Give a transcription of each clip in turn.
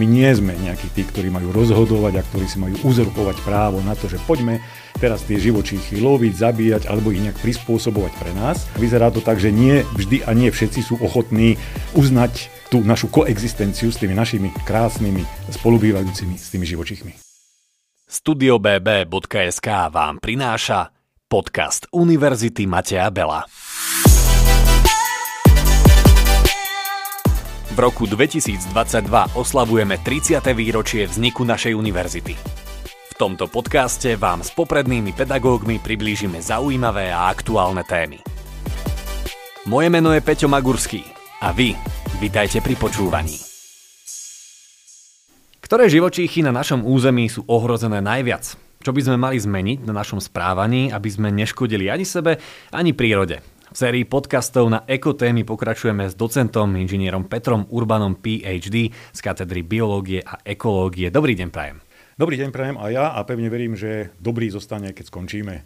My nie sme nejakí tí, ktorí majú rozhodovať a ktorí si majú uzurpovať právo na to, že poďme teraz tie živočíchy loviť, zabíjať alebo ich nejak prispôsobovať pre nás. Vyzerá to tak, že nie vždy a nie všetci sú ochotní uznať tú našu koexistenciu s tými našimi krásnymi spolubývajúcimi s tými živočíchmi. Studio BB.sk vám prináša podcast Univerzity Mateja Bela. V roku 2022 oslavujeme 30. výročie vzniku našej univerzity. V tomto podcaste vám s poprednými pedagógmi priblížime zaujímavé a aktuálne témy. Moje meno je Peťo Magurský a vy vitajte pri počúvaní. Ktoré živočíchy na našom území sú ohrozené najviac? Čo by sme mali zmeniť na našom správaní, aby sme neškodili ani sebe, ani prírode? V sérii podcastov na ekotémy pokračujeme s docentom, inžinierom Petrom Urbanom PhD z katedry biológie a ekológie. Dobrý deň, prajem. Dobrý deň prajem a ja a pevne verím, že dobrý zostane, keď skončíme.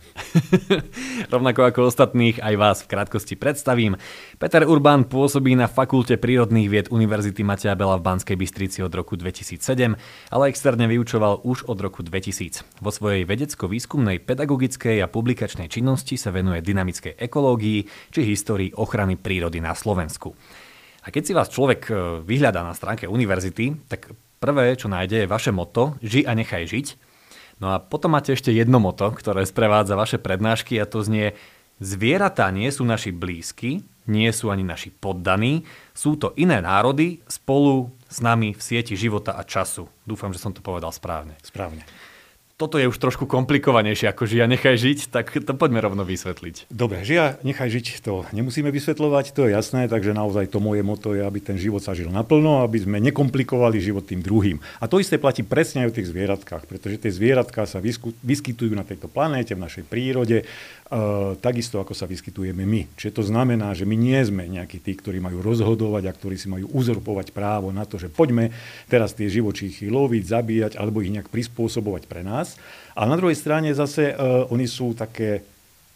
Rovnako ako ostatných, aj vás v krátkosti predstavím. Peter Urban pôsobí na Fakulte prírodných vied Univerzity Mateja Bela v Banskej Bystrici od roku 2007, ale externe vyučoval už od roku 2000. Vo svojej vedecko-výskumnej, pedagogickej a publikačnej činnosti sa venuje dynamickej ekológii či histórii ochrany prírody na Slovensku. A keď si vás človek e, vyhľadá na stránke univerzity, tak Prvé, čo nájde, je vaše moto Ži a nechaj žiť. No a potom máte ešte jedno moto, ktoré sprevádza vaše prednášky a to znie Zvieratá nie sú naši blízky, nie sú ani naši poddaní, sú to iné národy spolu s nami v sieti života a času. Dúfam, že som to povedal správne. Správne toto je už trošku komplikovanejšie ako žia nechaj žiť, tak to poďme rovno vysvetliť. Dobre, žia nechaj žiť to nemusíme vysvetľovať, to je jasné, takže naozaj to moje moto je, aby ten život sa žil naplno, aby sme nekomplikovali život tým druhým. A to isté platí presne aj o tých zvieratkách, pretože tie zvieratka sa vyskytujú na tejto planéte, v našej prírode, takisto ako sa vyskytujeme my. Čiže to znamená, že my nie sme nejakí tí, ktorí majú rozhodovať a ktorí si majú uzurpovať právo na to, že poďme teraz tie živočíchy loviť, zabíjať alebo ich nejak prispôsobovať pre nás. A na druhej strane zase uh, oni sú také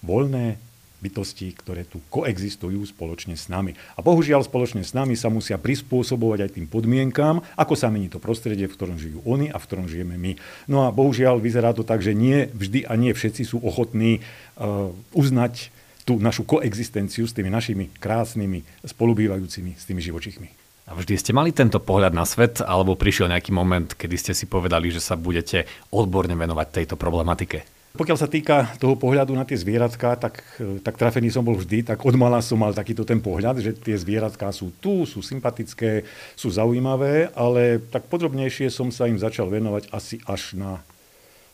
voľné, bytosti, ktoré tu koexistujú spoločne s nami. A bohužiaľ spoločne s nami sa musia prispôsobovať aj tým podmienkám, ako sa mení to prostredie, v ktorom žijú oni a v ktorom žijeme my. No a bohužiaľ vyzerá to tak, že nie vždy a nie všetci sú ochotní uh, uznať tú našu koexistenciu s tými našimi krásnymi spolubývajúcimi s tými živočichmi. A vždy ste mali tento pohľad na svet, alebo prišiel nejaký moment, kedy ste si povedali, že sa budete odborne venovať tejto problematike? Pokiaľ sa týka toho pohľadu na tie zvieratka, tak, tak trafený som bol vždy, tak od mala som mal takýto ten pohľad, že tie zvieratka sú tu, sú sympatické, sú zaujímavé, ale tak podrobnejšie som sa im začal venovať asi až na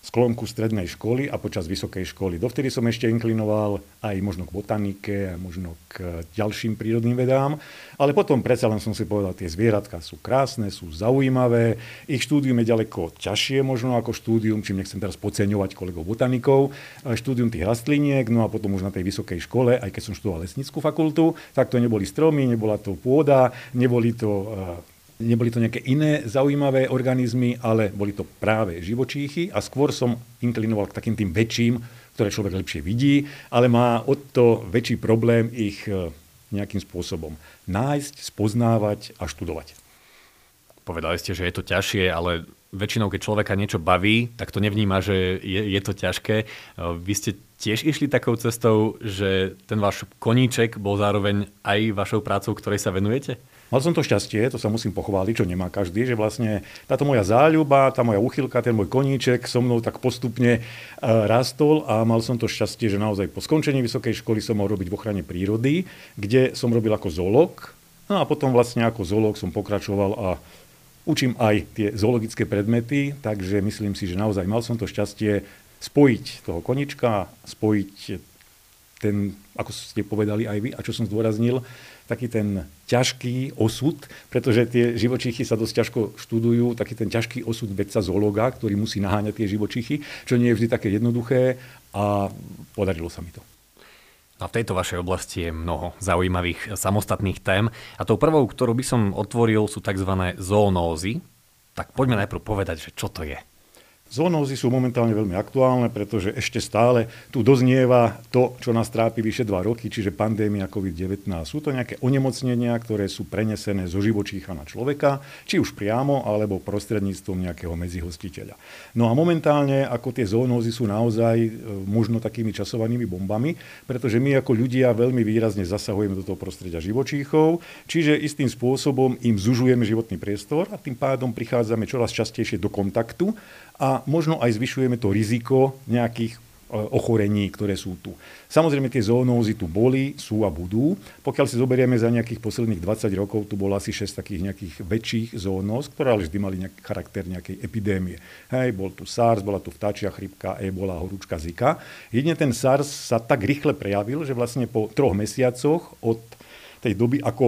sklonku strednej školy a počas vysokej školy. Dovtedy som ešte inklinoval aj možno k botanike, a možno k ďalším prírodným vedám, ale potom predsa len som si povedal, tie zvieratka sú krásne, sú zaujímavé, ich štúdium je ďaleko ťažšie možno ako štúdium, čím nechcem teraz podceňovať kolegov botanikov, štúdium tých rastliniek, no a potom už na tej vysokej škole, aj keď som študoval lesnickú fakultu, tak to neboli stromy, nebola to pôda, neboli to eh, Neboli to nejaké iné zaujímavé organizmy, ale boli to práve živočíchy a skôr som inklinoval k takým tým väčším, ktoré človek lepšie vidí, ale má o to väčší problém ich e, nejakým spôsobom nájsť, spoznávať a študovať. Povedali ste, že je to ťažšie, ale väčšinou, keď človeka niečo baví, tak to nevníma, že je, je to ťažké. E, vy ste tiež išli takou cestou, že ten váš koníček bol zároveň aj vašou prácou, ktorej sa venujete? Mal som to šťastie, to sa musím pochváliť, čo nemá každý, že vlastne táto moja záľuba, tá moja uchylka, ten môj koníček so mnou tak postupne uh, rastol a mal som to šťastie, že naozaj po skončení vysokej školy som mohol robiť v ochrane prírody, kde som robil ako zoolog. No a potom vlastne ako zoolog som pokračoval a učím aj tie zoologické predmety, takže myslím si, že naozaj mal som to šťastie spojiť toho konička, spojiť ten, ako ste povedali aj vy a čo som zdôraznil, taký ten ťažký osud, pretože tie živočichy sa dosť ťažko študujú, taký ten ťažký osud vedca zoologa, ktorý musí naháňať tie živočichy, čo nie je vždy také jednoduché a podarilo sa mi to. A v tejto vašej oblasti je mnoho zaujímavých samostatných tém. A tou prvou, ktorú by som otvoril, sú tzv. zoonózy. Tak poďme najprv povedať, že čo to je. Zoonózy sú momentálne veľmi aktuálne, pretože ešte stále tu doznieva to, čo nás trápi vyše 2 roky, čiže pandémia COVID-19. Sú to nejaké onemocnenia, ktoré sú prenesené zo živočícha na človeka, či už priamo, alebo prostredníctvom nejakého medzihostiteľa. No a momentálne, ako tie zoonózy sú naozaj e, možno takými časovanými bombami, pretože my ako ľudia veľmi výrazne zasahujeme do toho prostredia živočíchov, čiže istým spôsobom im zužujeme životný priestor a tým pádom prichádzame čoraz častejšie do kontaktu a možno aj zvyšujeme to riziko nejakých e, ochorení, ktoré sú tu. Samozrejme, tie zoonózy tu boli, sú a budú. Pokiaľ si zoberieme za nejakých posledných 20 rokov, tu bolo asi 6 takých nejakých väčších zoonóz, ktoré ale vždy mali nejaký charakter nejakej epidémie. Hej, bol tu SARS, bola tu vtáčia chrypka, ebola, horúčka, zika. Jedine ten SARS sa tak rýchle prejavil, že vlastne po troch mesiacoch od tej doby, ako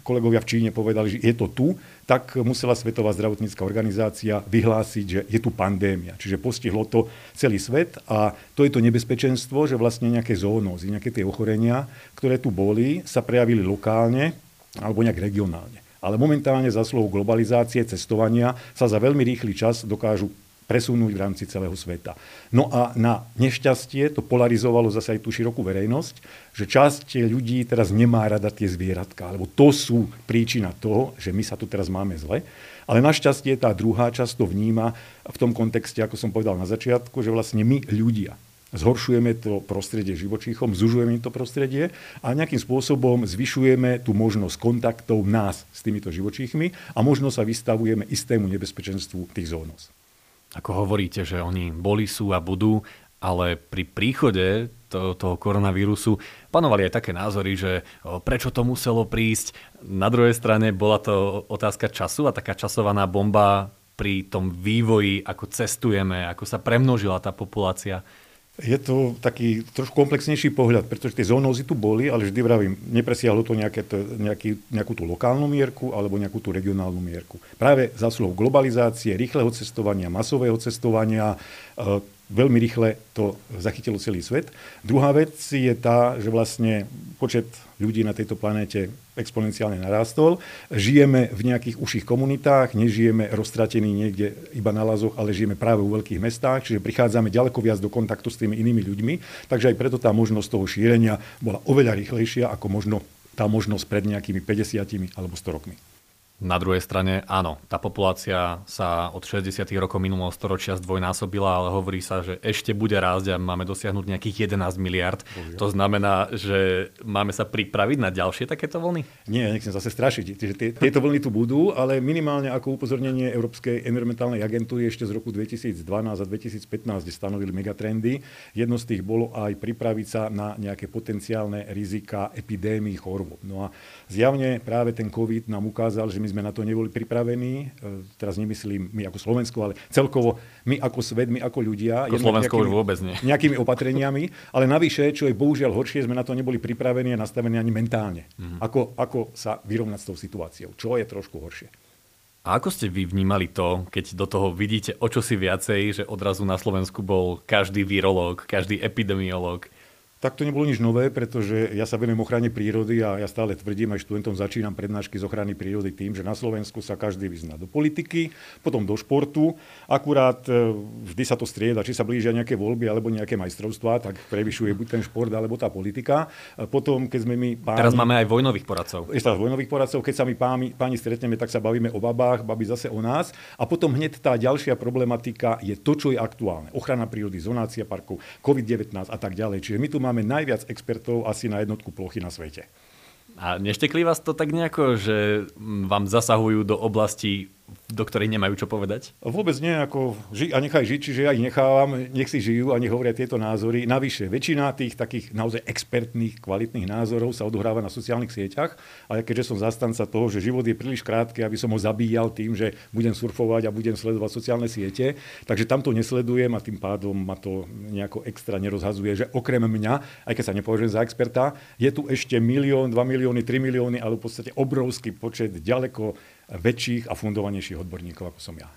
kolegovia v Číne povedali, že je to tu, tak musela Svetová zdravotnícká organizácia vyhlásiť, že je tu pandémia. Čiže postihlo to celý svet a to je to nebezpečenstvo, že vlastne nejaké zoonózy, nejaké tie ochorenia, ktoré tu boli, sa prejavili lokálne alebo nejak regionálne. Ale momentálne za slovo globalizácie, cestovania sa za veľmi rýchly čas dokážu presunúť v rámci celého sveta. No a na nešťastie to polarizovalo zase aj tú širokú verejnosť, že časť ľudí teraz nemá rada tie zvieratka, lebo to sú príčina toho, že my sa tu teraz máme zle. Ale našťastie tá druhá časť to vníma v tom kontexte, ako som povedal na začiatku, že vlastne my ľudia zhoršujeme to prostredie živočíchom, zužujeme to prostredie a nejakým spôsobom zvyšujeme tú možnosť kontaktov nás s týmito živočíchmi a možno sa vystavujeme istému nebezpečenstvu tých zónos. Ako hovoríte, že oni boli, sú a budú, ale pri príchode to, toho koronavírusu panovali aj také názory, že prečo to muselo prísť. Na druhej strane bola to otázka času a taká časovaná bomba pri tom vývoji, ako cestujeme, ako sa premnožila tá populácia. Je to taký trošku komplexnejší pohľad, pretože tie zoonózy tu boli, ale vždy vravím, nepresiahlo to, nejaké, to nejaký, nejakú tú lokálnu mierku alebo nejakú tú regionálnu mierku. Práve zásluhou globalizácie, rýchleho cestovania, masového cestovania, e, veľmi rýchle to zachytilo celý svet. Druhá vec je tá, že vlastne počet ľudí na tejto planéte exponenciálne narástol. Žijeme v nejakých uších komunitách, nežijeme roztratení niekde iba na lazoch, ale žijeme práve vo veľkých mestách, čiže prichádzame ďaleko viac do kontaktu s tými inými ľuďmi, takže aj preto tá možnosť toho šírenia bola oveľa rýchlejšia ako možno tá možnosť pred nejakými 50 alebo 100 rokmi. Na druhej strane, áno, tá populácia sa od 60. rokov minulého storočia zdvojnásobila, ale hovorí sa, že ešte bude rásť a máme dosiahnuť nejakých 11 miliard. Bože. To znamená, že máme sa pripraviť na ďalšie takéto vlny? Nie, nechcem zase strašiť. Tieto vlny tu budú, ale minimálne ako upozornenie Európskej environmentálnej agentúry ešte z roku 2012 a 2015, kde stanovili megatrendy. Jedno z tých bolo aj pripraviť sa na nejaké potenciálne rizika epidémií chorôb. No a zjavne práve ten COVID nám ukázal, že my sme na to neboli pripravení. E, teraz nemyslím my ako Slovensko, ale celkovo my ako svet, my ako ľudia. Ako Slovensko už vôbec nie. Nejakými opatreniami, ale navyše, čo je bohužiaľ horšie, sme na to neboli pripravení a nastavení ani mentálne. Mm-hmm. Ako, ako sa vyrovnať s tou situáciou, čo je trošku horšie. A ako ste vy vnímali to, keď do toho vidíte o čo si viacej, že odrazu na Slovensku bol každý virológ, každý epidemiológ, tak to nebolo nič nové, pretože ja sa venujem ochrane prírody a ja stále tvrdím, aj študentom začínam prednášky z ochrany prírody tým, že na Slovensku sa každý vyzná do politiky, potom do športu. Akurát e, vždy sa to strieda, či sa blížia nejaké voľby alebo nejaké majstrovstvá, tak prevyšuje buď ten šport alebo tá politika. Potom, keď sme my páni... Teraz máme aj vojnových poradcov. Ešte vojnových poradcov. Keď sa my páni, páni stretneme, tak sa bavíme o babách, babi zase o nás. A potom hneď tá ďalšia problematika je to, čo je aktuálne. Ochrana prírody, zonácia parkov, COVID-19 a tak ďalej. Čiže my tu máme máme najviac expertov asi na jednotku plochy na svete. A neštekli vás to tak nejako, že vám zasahujú do oblasti do ktorej nemajú čo povedať? Vôbec nie, ako ži a nechaj žiť, čiže ja ich nechávam, nech si žijú a nech hovoria tieto názory. Navyše, väčšina tých takých naozaj expertných, kvalitných názorov sa odohráva na sociálnych sieťach a ja keďže som zastanca toho, že život je príliš krátky, aby som ho zabíjal tým, že budem surfovať a budem sledovať sociálne siete, takže tam to nesledujem a tým pádom ma to nejako extra nerozhazuje, že okrem mňa, aj keď sa nepovažujem za experta, je tu ešte milión, dva milióny, tri milióny, ale v podstate obrovský počet ďaleko väčších a fundovanejších odborníkov, ako som ja.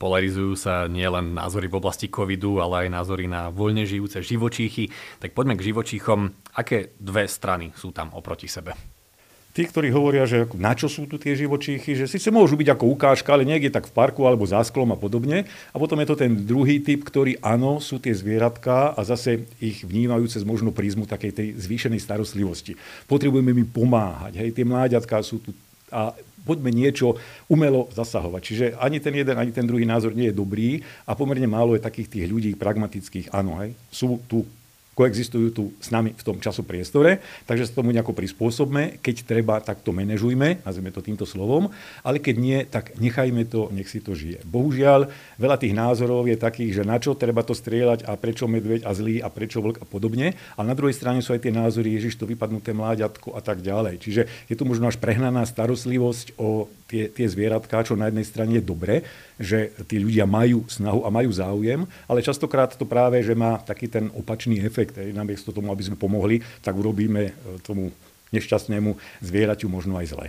Polarizujú sa nielen názory v oblasti covidu, ale aj názory na voľne žijúce živočíchy. Tak poďme k živočíchom. Aké dve strany sú tam oproti sebe? tí, ktorí hovoria, že na čo sú tu tie živočíchy, že síce môžu byť ako ukážka, ale niekde tak v parku alebo za sklom a podobne. A potom je to ten druhý typ, ktorý áno, sú tie zvieratka a zase ich vnímajú cez možno prízmu takej tej zvýšenej starostlivosti. Potrebujeme mi pomáhať. Hej, tie mláďatká sú tu a poďme niečo umelo zasahovať. Čiže ani ten jeden, ani ten druhý názor nie je dobrý a pomerne málo je takých tých ľudí pragmatických, áno, hej, sú tu koexistujú tu s nami v tom času priestore, takže sa tomu nejako prispôsobme. Keď treba, tak to manažujme, nazveme to týmto slovom, ale keď nie, tak nechajme to, nech si to žije. Bohužiaľ, veľa tých názorov je takých, že na čo treba to strieľať a prečo medveď a zlý a prečo vlk a podobne. A na druhej strane sú aj tie názory, Ježiš to vypadnuté mláďatko a tak ďalej. Čiže je tu možno až prehnaná starostlivosť o tie, tie zvieratká, čo na jednej strane je dobre, že tí ľudia majú snahu a majú záujem, ale častokrát to práve, že má taký ten opačný efekt. Namiesto tomu, aby sme pomohli, tak urobíme e, tomu nešťastnému zvieraťu možno aj zle.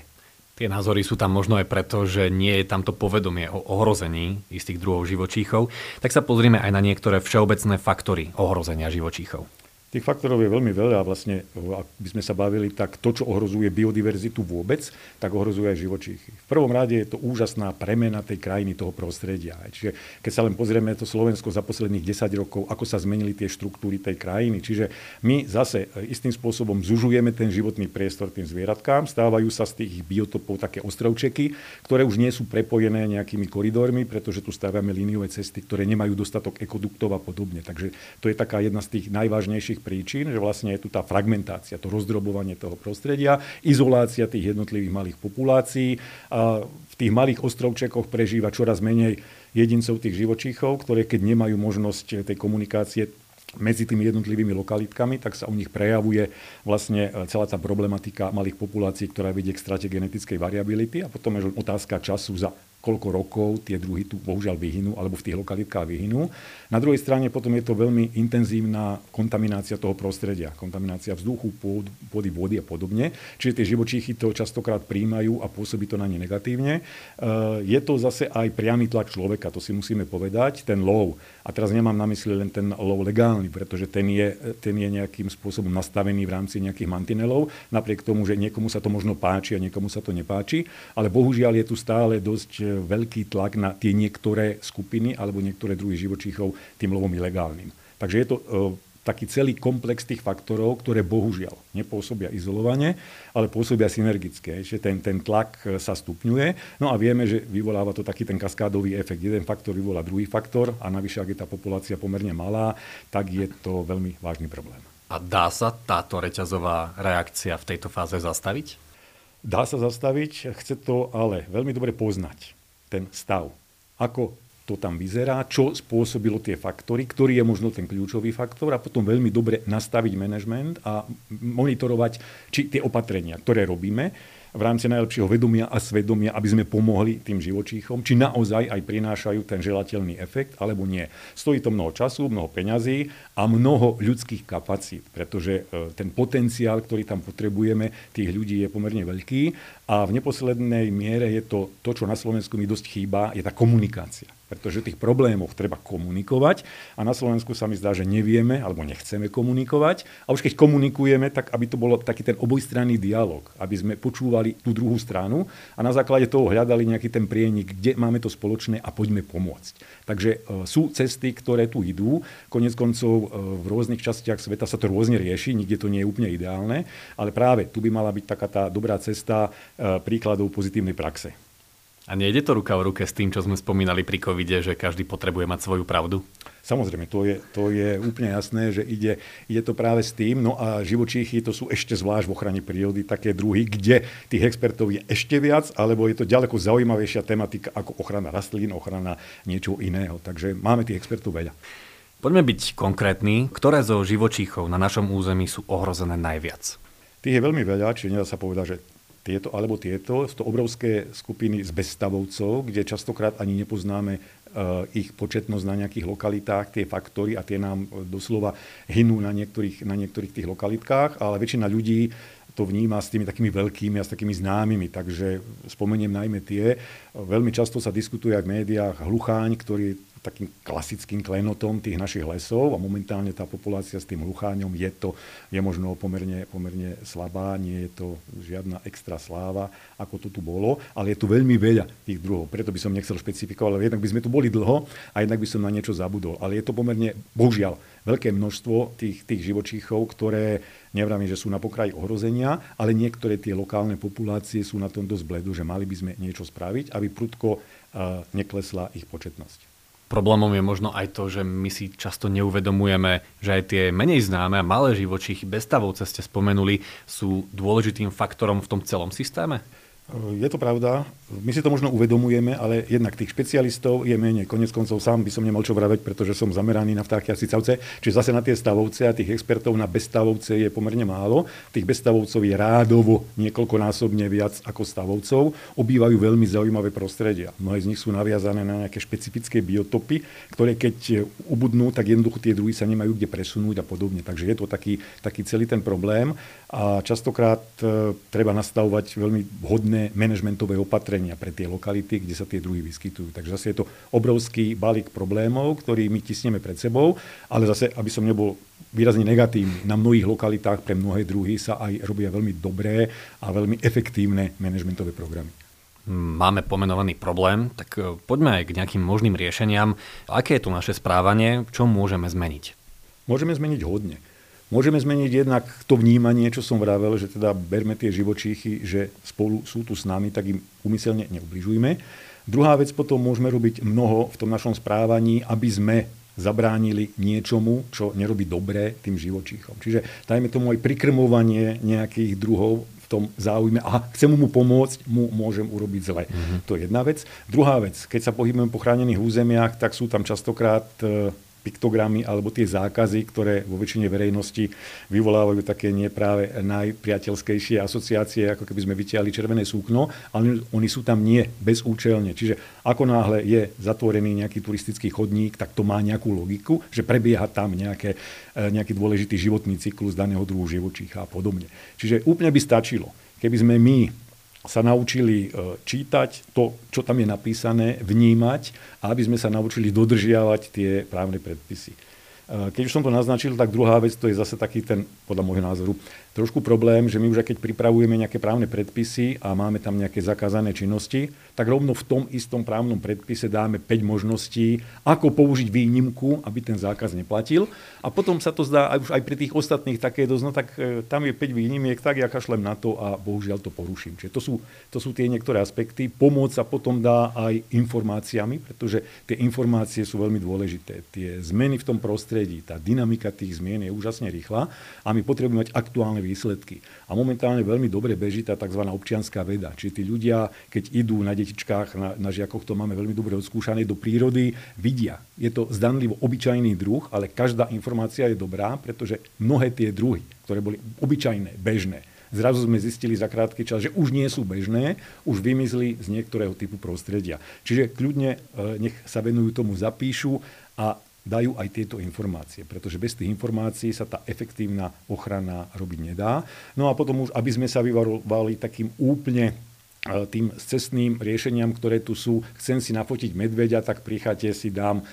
Tie názory sú tam možno aj preto, že nie je tamto povedomie o ohrození istých druhov živočíchov. Tak sa pozrieme aj na niektoré všeobecné faktory ohrozenia živočíchov. Tých faktorov je veľmi veľa a vlastne, ak by sme sa bavili, tak to, čo ohrozuje biodiverzitu vôbec, tak ohrozuje aj živočíchy. V prvom rade je to úžasná premena tej krajiny, toho prostredia. Čiže keď sa len pozrieme to Slovensko za posledných 10 rokov, ako sa zmenili tie štruktúry tej krajiny. Čiže my zase istým spôsobom zužujeme ten životný priestor tým zvieratkám, stávajú sa z tých biotopov také ostrovčeky, ktoré už nie sú prepojené nejakými koridormi, pretože tu stávame líniové cesty, ktoré nemajú dostatok ekoduktov a podobne. Takže to je taká jedna z tých najvážnejších príčin, že vlastne je tu tá fragmentácia, to rozdrobovanie toho prostredia, izolácia tých jednotlivých malých populácií. A v tých malých ostrovčekoch prežíva čoraz menej jedincov tých živočíchov, ktoré keď nemajú možnosť tej komunikácie medzi tými jednotlivými lokalitkami, tak sa u nich prejavuje vlastne celá tá problematika malých populácií, ktorá vedie k strate genetickej variability a potom je otázka času za koľko rokov tie druhy tu bohužiaľ vyhynú, alebo v tých lokalitkách vyhynú. Na druhej strane potom je to veľmi intenzívna kontaminácia toho prostredia, kontaminácia vzduchu, pôdy, vody a podobne. Čiže tie živočíchy to častokrát príjmajú a pôsobí to na ne negatívne. E, je to zase aj priamy tlak človeka, to si musíme povedať, ten lov. A teraz nemám na mysli len ten lov legálny, pretože ten je, ten je nejakým spôsobom nastavený v rámci nejakých mantinelov, napriek tomu, že niekomu sa to možno páči a niekomu sa to nepáči, ale bohužiaľ je tu stále dosť veľký tlak na tie niektoré skupiny alebo niektoré druhy živočíchov tým lovom ilegálnym. Takže je to e, taký celý komplex tých faktorov, ktoré bohužiaľ nepôsobia izolovane, ale pôsobia synergické, že ten, ten tlak e, sa stupňuje. No a vieme, že vyvoláva to taký ten kaskádový efekt. Jeden faktor vyvolá druhý faktor a navyše, ak je tá populácia pomerne malá, tak je to veľmi vážny problém. A dá sa táto reťazová reakcia v tejto fáze zastaviť? Dá sa zastaviť, chce to ale veľmi dobre poznať ten stav. Ako to tam vyzerá, čo spôsobilo tie faktory, ktorý je možno ten kľúčový faktor a potom veľmi dobre nastaviť manažment a monitorovať, či tie opatrenia, ktoré robíme, v rámci najlepšieho vedomia a svedomia, aby sme pomohli tým živočíchom, či naozaj aj prinášajú ten želateľný efekt, alebo nie. Stojí to mnoho času, mnoho peňazí a mnoho ľudských kapacít, pretože e, ten potenciál, ktorý tam potrebujeme, tých ľudí je pomerne veľký a v neposlednej miere je to, to čo na Slovensku mi dosť chýba, je tá komunikácia pretože tých problémoch treba komunikovať a na Slovensku sa mi zdá, že nevieme alebo nechceme komunikovať a už keď komunikujeme, tak aby to bolo taký ten obojstranný dialog, aby sme počúvali tú druhú stranu a na základe toho hľadali nejaký ten prienik, kde máme to spoločné a poďme pomôcť. Takže e, sú cesty, ktoré tu idú. Konec koncov e, v rôznych častiach sveta sa to rôzne rieši, nikde to nie je úplne ideálne, ale práve tu by mala byť taká tá dobrá cesta príkladov pozitívnej praxe. A nejde to ruka v ruke s tým, čo sme spomínali pri covide, že každý potrebuje mať svoju pravdu? Samozrejme, to je, to je úplne jasné, že ide, ide to práve s tým. No a živočíchy to sú ešte zvlášť v ochrane prírody také druhy, kde tých expertov je ešte viac, alebo je to ďaleko zaujímavejšia tematika ako ochrana rastlín, ochrana niečoho iného. Takže máme tých expertov veľa. Poďme byť konkrétni. Ktoré zo živočíchov na našom území sú ohrozené najviac? Tých je veľmi veľa, čiže nedá sa povedať, že tieto alebo tieto. Sú to obrovské skupiny z bezstavovcov, kde častokrát ani nepoznáme uh, ich početnosť na nejakých lokalitách, tie faktory a tie nám doslova hynú na niektorých, na niektorých tých lokalitkách, ale väčšina ľudí to vníma s tými takými veľkými a s takými známymi. Takže spomeniem najmä tie. Veľmi často sa diskutuje aj v médiách hlucháň, ktorý takým klasickým klenotom tých našich lesov a momentálne tá populácia s tým lucháňom je to, je možno pomerne, pomerne slabá, nie je to žiadna extra sláva, ako to tu bolo, ale je tu veľmi veľa tých druhov, preto by som nechcel špecifikovať, ale jednak by sme tu boli dlho a jednak by som na niečo zabudol. Ale je to pomerne, bohužiaľ, veľké množstvo tých, tých živočíchov, ktoré nevravím, že sú na pokraji ohrozenia, ale niektoré tie lokálne populácie sú na tom dosť bledu, že mali by sme niečo spraviť, aby prudko uh, neklesla ich početnosť. Problémom je možno aj to, že my si často neuvedomujeme, že aj tie menej známe a malé živočíchy, bezstavovce ste spomenuli, sú dôležitým faktorom v tom celom systéme? Je to pravda. My si to možno uvedomujeme, ale jednak tých špecialistov je menej. Konec koncov sám by som nemal čo vraveť, pretože som zameraný na vtáky a cicavce. Čiže zase na tie stavovce a tých expertov na bezstavovce je pomerne málo. Tých bezstavovcov je rádovo niekoľkonásobne viac ako stavovcov. Obývajú veľmi zaujímavé prostredia. Mnohé z nich sú naviazané na nejaké špecifické biotopy, ktoré keď ubudnú, tak jednoducho tie druhy sa nemajú kde presunúť a podobne. Takže je to taký, taký celý ten problém a častokrát e, treba nastavovať veľmi vhodné manažmentové opatrenia pre tie lokality, kde sa tie druhy vyskytujú. Takže zase je to obrovský balík problémov, ktorý my tisneme pred sebou, ale zase, aby som nebol výrazne negatívny, na mnohých lokalitách pre mnohé druhy sa aj robia veľmi dobré a veľmi efektívne manažmentové programy. Máme pomenovaný problém, tak e, poďme aj k nejakým možným riešeniam. Aké je tu naše správanie, čo môžeme zmeniť? Môžeme zmeniť hodne. Môžeme zmeniť jednak to vnímanie, čo som vravel, že teda berme tie živočíchy, že spolu sú tu s nami, tak im umyselne neubližujme. Druhá vec potom môžeme robiť mnoho v tom našom správaní, aby sme zabránili niečomu, čo nerobí dobré tým živočíchom. Čiže dajme tomu aj prikrmovanie nejakých druhov v tom záujme, a chcem mu pomôcť, mu môžem urobiť zle. Mm-hmm. To je jedna vec. Druhá vec, keď sa pohybujeme po chránených územiach, tak sú tam častokrát e, piktogramy alebo tie zákazy, ktoré vo väčšine verejnosti vyvolávajú také nepráve najpriateľskejšie asociácie, ako keby sme vytiahli červené súkno, ale oni sú tam nie bezúčelne. Čiže ako náhle je zatvorený nejaký turistický chodník, tak to má nejakú logiku, že prebieha tam nejaké, e, nejaký dôležitý životný cyklus daného druhu živočícha a podobne. Čiže úplne by stačilo, keby sme my sa naučili e, čítať to, čo tam je napísané, vnímať a aby sme sa naučili dodržiavať tie právne predpisy. E, keď už som to naznačil, tak druhá vec, to je zase taký ten, podľa môjho názoru, trošku problém, že my už keď pripravujeme nejaké právne predpisy a máme tam nejaké zakázané činnosti, tak rovno v tom istom právnom predpise dáme 5 možností, ako použiť výnimku, aby ten zákaz neplatil. A potom sa to zdá aj už aj pri tých ostatných také dosť, no tak e, tam je 5 výnimiek, tak ja kašlem na to a bohužiaľ to poruším. Čiže to sú, to sú tie niektoré aspekty. Pomoc sa potom dá aj informáciami, pretože tie informácie sú veľmi dôležité. Tie zmeny v tom prostredí, tá dynamika tých zmien je úžasne rýchla a my potrebujeme mať aktuálne výsledky. A momentálne veľmi dobre beží tá tzv. občianská veda. Čiže tí ľudia, keď idú na detičkách, na, na žiakoch, to máme veľmi dobre odskúšané, do prírody, vidia. Je to zdanlivo obyčajný druh, ale každá informácia je dobrá, pretože mnohé tie druhy, ktoré boli obyčajné, bežné, zrazu sme zistili za krátky čas, že už nie sú bežné, už vymizli z niektorého typu prostredia. Čiže kľudne e, nech sa venujú tomu, zapíšu a dajú aj tieto informácie, pretože bez tých informácií sa tá efektívna ochrana robiť nedá. No a potom už, aby sme sa vyvarovali takým úplne tým cestným riešeniam, ktoré tu sú. Chcem si nafotiť medveďa, tak pri chate si dám e,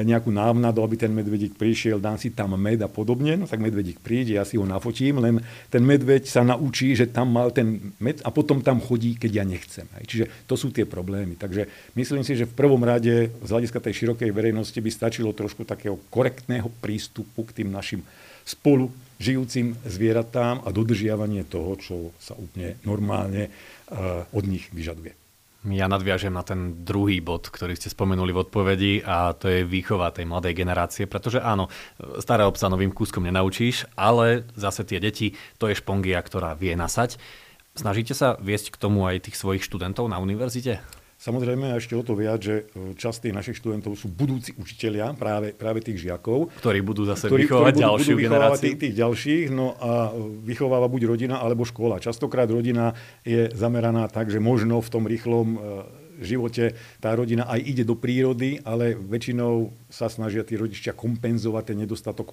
nejakú návnadu, aby ten medvedík prišiel, dám si tam med a podobne. No tak medvedík príde, ja si ho nafotím, len ten medveď sa naučí, že tam mal ten med a potom tam chodí, keď ja nechcem. Čiže to sú tie problémy. Takže myslím si, že v prvom rade z hľadiska tej širokej verejnosti by stačilo trošku takého korektného prístupu k tým našim spolu žijúcim zvieratám a dodržiavanie toho, čo sa úplne normálne Eh, od nich vyžaduje. Ja nadviažem na ten druhý bod, ktorý ste spomenuli v odpovedi a to je výchova tej mladej generácie, pretože áno, staré obsa novým kúskom nenaučíš, ale zase tie deti, to je špongia, ktorá vie nasať. Snažíte sa viesť k tomu aj tých svojich študentov na univerzite? Samozrejme, a ešte o to viac, že e, časť tých našich študentov sú budúci učitelia, práve, práve tých žiakov. Ktorí budú zase ktorí, vychovávať ktorí budú, ďalšiu budú generáciu. Tých, tých ďalších, no a vychováva buď rodina alebo škola. Častokrát rodina je zameraná tak, že možno v tom rýchlom e, živote tá rodina aj ide do prírody, ale väčšinou sa snažia tí rodičia kompenzovať ten nedostatok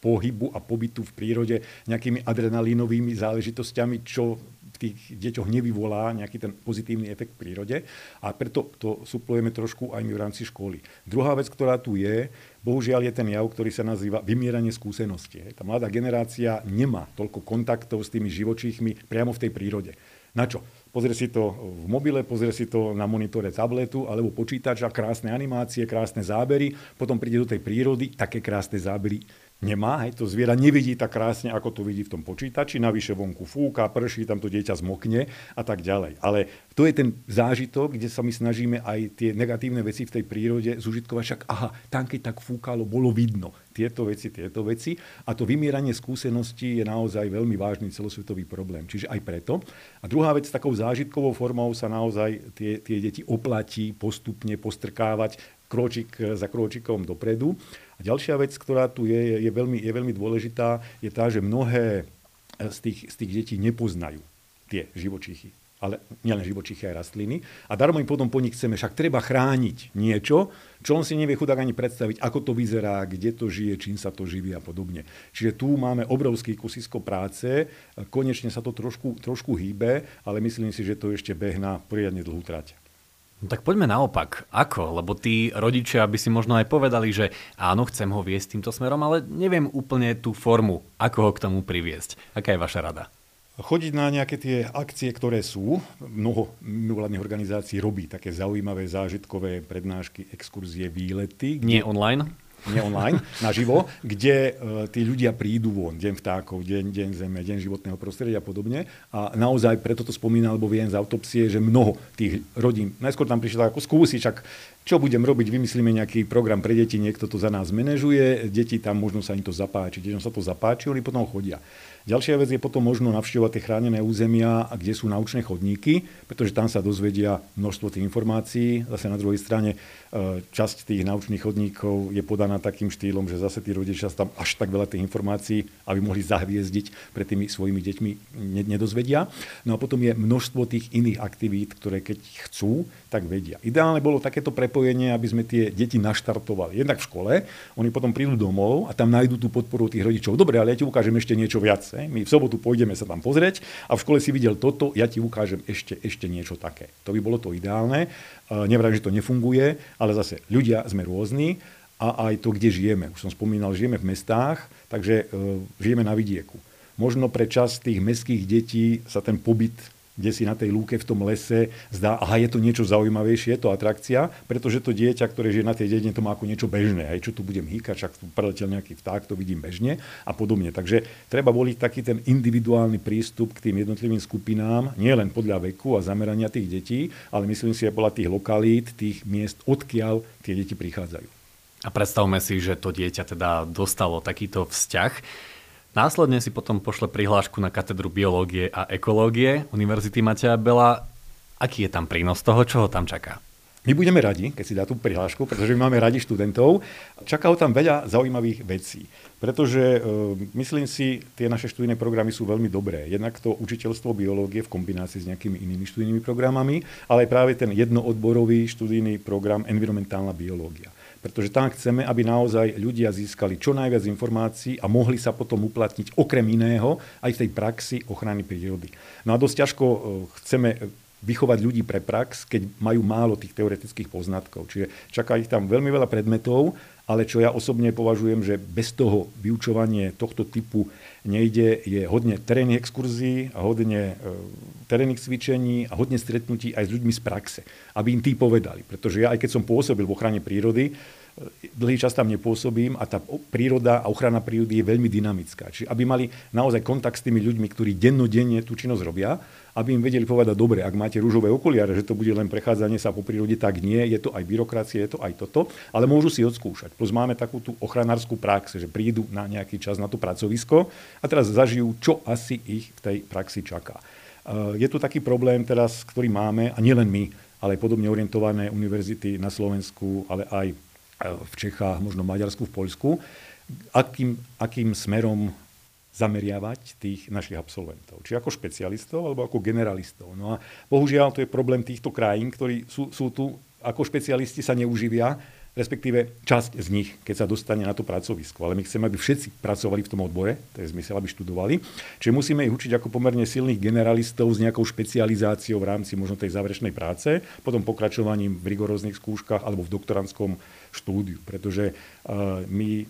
pohybu a pobytu v prírode nejakými adrenalínovými záležitosťami, čo tých deťoch nevyvolá nejaký ten pozitívny efekt v prírode a preto to suplujeme trošku aj my v rámci školy. Druhá vec, ktorá tu je, bohužiaľ je ten jav, ktorý sa nazýva vymieranie skúseností. Tá mladá generácia nemá toľko kontaktov s tými živočíchmi priamo v tej prírode. Na čo? Pozrie si to v mobile, pozrie si to na monitore tabletu alebo počítača, krásne animácie, krásne zábery, potom príde do tej prírody, také krásne zábery nemá, hej, to zviera nevidí tak krásne, ako to vidí v tom počítači, navyše vonku fúka, prší, tam to dieťa zmokne a tak ďalej. Ale to je ten zážitok, kde sa my snažíme aj tie negatívne veci v tej prírode zužitkovať, však aha, tam keď tak fúkalo, bolo vidno tieto veci, tieto veci. A to vymieranie skúseností je naozaj veľmi vážny celosvetový problém. Čiže aj preto. A druhá vec, takou zážitkovou formou sa naozaj tie, tie deti oplatí postupne postrkávať kročik za kročikom dopredu. A ďalšia vec, ktorá tu je, je, veľmi, je veľmi dôležitá, je tá, že mnohé z tých, z tých detí nepoznajú tie živočíchy ale nielen živočíchy aj rastliny. A darmo im potom po nich chceme, však treba chrániť niečo, čo on si nevie chudák ani predstaviť, ako to vyzerá, kde to žije, čím sa to živí a podobne. Čiže tu máme obrovský kusisko práce, konečne sa to trošku, trošku hýbe, ale myslím si, že to ešte behná poriadne dlhú trať. No tak poďme naopak. Ako? Lebo tí rodičia by si možno aj povedali, že áno, chcem ho viesť týmto smerom, ale neviem úplne tú formu, ako ho k tomu priviesť. Aká je vaša rada? Chodiť na nejaké tie akcie, ktoré sú. Mnoho mimovládnych organizácií robí také zaujímavé zážitkové prednášky, exkurzie, výlety. Kde... Nie online? Nie online, naživo, kde uh, tí ľudia prídu von, deň vtákov, deň, deň zeme, deň životného prostredia a podobne. A naozaj preto to spomínal, lebo viem z autopsie, že mnoho tých rodín, najskôr tam prišlo ako skúsiť, čak čo budem robiť, vymyslíme nejaký program pre deti, niekto to za nás manažuje, deti tam možno sa im to zapáči, deťom sa to zapáči, oni potom chodia. Ďalšia vec je potom možno navštevovať tie chránené územia, kde sú naučné chodníky, pretože tam sa dozvedia množstvo tých informácií. Zase na druhej strane e, časť tých naučných chodníkov je podaná takým štýlom, že zase tí rodičia tam až tak veľa tých informácií, aby mohli zahviezdiť pred tými svojimi deťmi, nedozvedia. No a potom je množstvo tých iných aktivít, ktoré keď chcú, tak vedia. Ideálne bolo takéto prepojenie, aby sme tie deti naštartovali. Jednak v škole, oni potom prídu domov a tam nájdú tú podporu tých rodičov. Dobre, ale ja ti ukážem ešte niečo viac my v sobotu pôjdeme sa tam pozrieť a v škole si videl toto, ja ti ukážem ešte, ešte niečo také. To by bolo to ideálne. Nevrám, že to nefunguje, ale zase ľudia sme rôzni a aj to, kde žijeme. Už som spomínal, žijeme v mestách, takže e, žijeme na vidieku. Možno pre čas tých mestských detí sa ten pobyt kde si na tej lúke v tom lese zdá, aha, je to niečo zaujímavejšie, je to atrakcia, pretože to dieťa, ktoré žije na tej dedine, to má ako niečo bežné. Aj čo tu budem hýkať, však tu preletel nejaký vták, to vidím bežne a podobne. Takže treba voliť taký ten individuálny prístup k tým jednotlivým skupinám, nie len podľa veku a zamerania tých detí, ale myslím si aj podľa tých lokalít, tých miest, odkiaľ tie deti prichádzajú. A predstavme si, že to dieťa teda dostalo takýto vzťah. Následne si potom pošle prihlášku na katedru biológie a ekológie Univerzity Mateja Bela. Aký je tam prínos toho, čo ho tam čaká? My budeme radi, keď si dá tú prihlášku, pretože my máme radi študentov. Čaká ho tam veľa zaujímavých vecí, pretože e, myslím si, tie naše študijné programy sú veľmi dobré. Jednak to učiteľstvo biológie v kombinácii s nejakými inými študijnými programami, ale aj práve ten jednoodborový študijný program environmentálna biológia pretože tam chceme, aby naozaj ľudia získali čo najviac informácií a mohli sa potom uplatniť okrem iného aj v tej praxi ochrany prírody. No a dosť ťažko e, chceme vychovať ľudí pre prax, keď majú málo tých teoretických poznatkov. Čiže čaká ich tam veľmi veľa predmetov, ale čo ja osobne považujem, že bez toho vyučovanie tohto typu nejde, je hodne terénnych exkurzí a hodne e, terénnych cvičení a hodne stretnutí aj s ľuďmi z praxe, aby im tí povedali. Pretože ja aj keď som pôsobil v ochrane prírody, e, dlhý čas tam nepôsobím a tá príroda a ochrana prírody je veľmi dynamická. Čiže aby mali naozaj kontakt s tými ľuďmi, ktorí dennodenne tú činnosť robia, aby im vedeli povedať, dobre, ak máte rúžové okuliare, že to bude len prechádzanie sa po prírode, tak nie, je to aj byrokracia, je to aj toto, ale môžu si odskúšať. Plus máme takú tú ochranárskú prax, že prídu na nejaký čas na to pracovisko a teraz zažijú, čo asi ich v tej praxi čaká. Eh, je tu taký problém teraz, ktorý máme, a nielen my, ale podobne orientované univerzity na Slovensku, ale aj eh, v Čechách, možno v Maďarsku, v Poľsku, akým, akým smerom zameriavať tých našich absolventov. Či ako špecialistov, alebo ako generalistov. No a bohužiaľ to je problém týchto krajín, ktorí sú, sú tu ako špecialisti sa neuživia, respektíve časť z nich, keď sa dostane na to pracovisko. Ale my chceme, aby všetci pracovali v tom odbore, to je zmysel, aby študovali. Čiže musíme ich učiť ako pomerne silných generalistov s nejakou špecializáciou v rámci možno tej záverečnej práce, potom pokračovaním v rigoróznych skúškach alebo v doktorantskom štúdiu. Pretože uh, my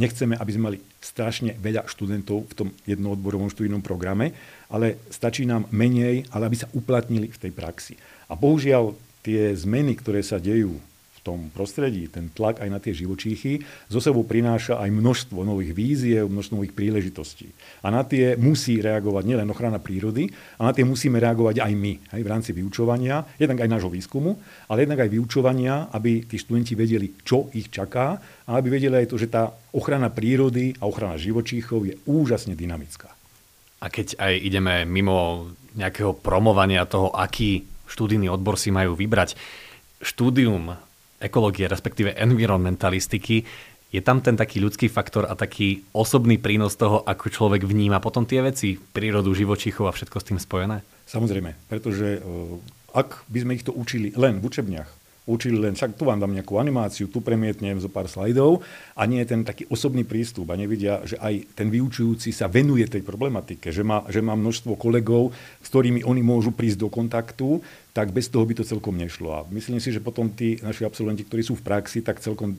nechceme, aby sme mali strašne veľa študentov v tom jednoodborovom študijnom programe, ale stačí nám menej, ale aby sa uplatnili v tej praxi. A bohužiaľ tie zmeny, ktoré sa dejú tom prostredí, ten tlak aj na tie živočíchy, zo sebou prináša aj množstvo nových víziev, množstvo nových príležitostí. A na tie musí reagovať nielen ochrana prírody, a na tie musíme reagovať aj my, aj v rámci vyučovania, jednak aj nášho výskumu, ale jednak aj vyučovania, aby tí študenti vedeli, čo ich čaká a aby vedeli aj to, že tá ochrana prírody a ochrana živočíchov je úžasne dynamická. A keď aj ideme mimo nejakého promovania toho, aký študijný odbor si majú vybrať, štúdium ekológie, respektíve environmentalistiky, je tam ten taký ľudský faktor a taký osobný prínos toho, ako človek vníma potom tie veci, prírodu, živočíchov a všetko s tým spojené? Samozrejme, pretože e, ak by sme ich to učili len v učebniach, učili len, však tu vám dám nejakú animáciu, tu premietnem zo pár slajdov a nie je ten taký osobný prístup a nevidia, že aj ten vyučujúci sa venuje tej problematike, že má, že má množstvo kolegov, s ktorými oni môžu prísť do kontaktu, tak bez toho by to celkom nešlo. A myslím si, že potom tí naši absolventi, ktorí sú v praxi, tak celkom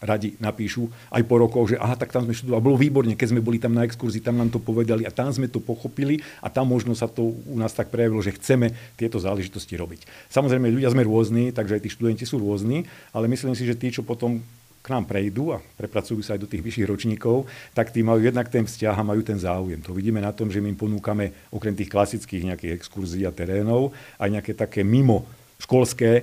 radi napíšu aj po rokoch, že aha, tak tam sme študovali, bolo výborne, keď sme boli tam na exkurzii, tam nám to povedali a tam sme to pochopili a tam možno sa to u nás tak prejavilo, že chceme tieto záležitosti robiť. Samozrejme, ľudia sme rôzni, takže aj tí študenti sú rôzni, ale myslím si, že tí, čo potom k nám prejdú a prepracujú sa aj do tých vyšších ročníkov, tak tí majú jednak ten vzťah a majú ten záujem. To vidíme na tom, že my im ponúkame okrem tých klasických nejakých exkurzií a terénov aj nejaké také mimo školské e,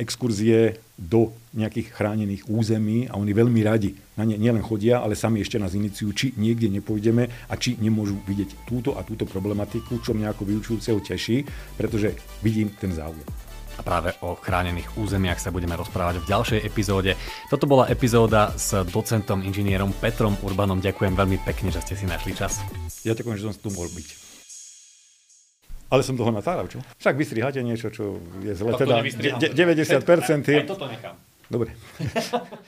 exkurzie do nejakých chránených území a oni veľmi radi na ne nielen chodia, ale sami ešte nás iniciujú, či niekde nepôjdeme a či nemôžu vidieť túto a túto problematiku, čo mňa ako vyučujúceho teší, pretože vidím ten záujem. A práve o chránených územiach sa budeme rozprávať v ďalšej epizóde. Toto bola epizóda s docentom inžinierom Petrom Urbanom. Ďakujem veľmi pekne, že ste si našli čas. Ja ďakujem, že som tu mohol byť. Ale som toho natáral, čo? Však vystriháte niečo, čo je zle. Teda 90%. Aj toto nechám. Dobre.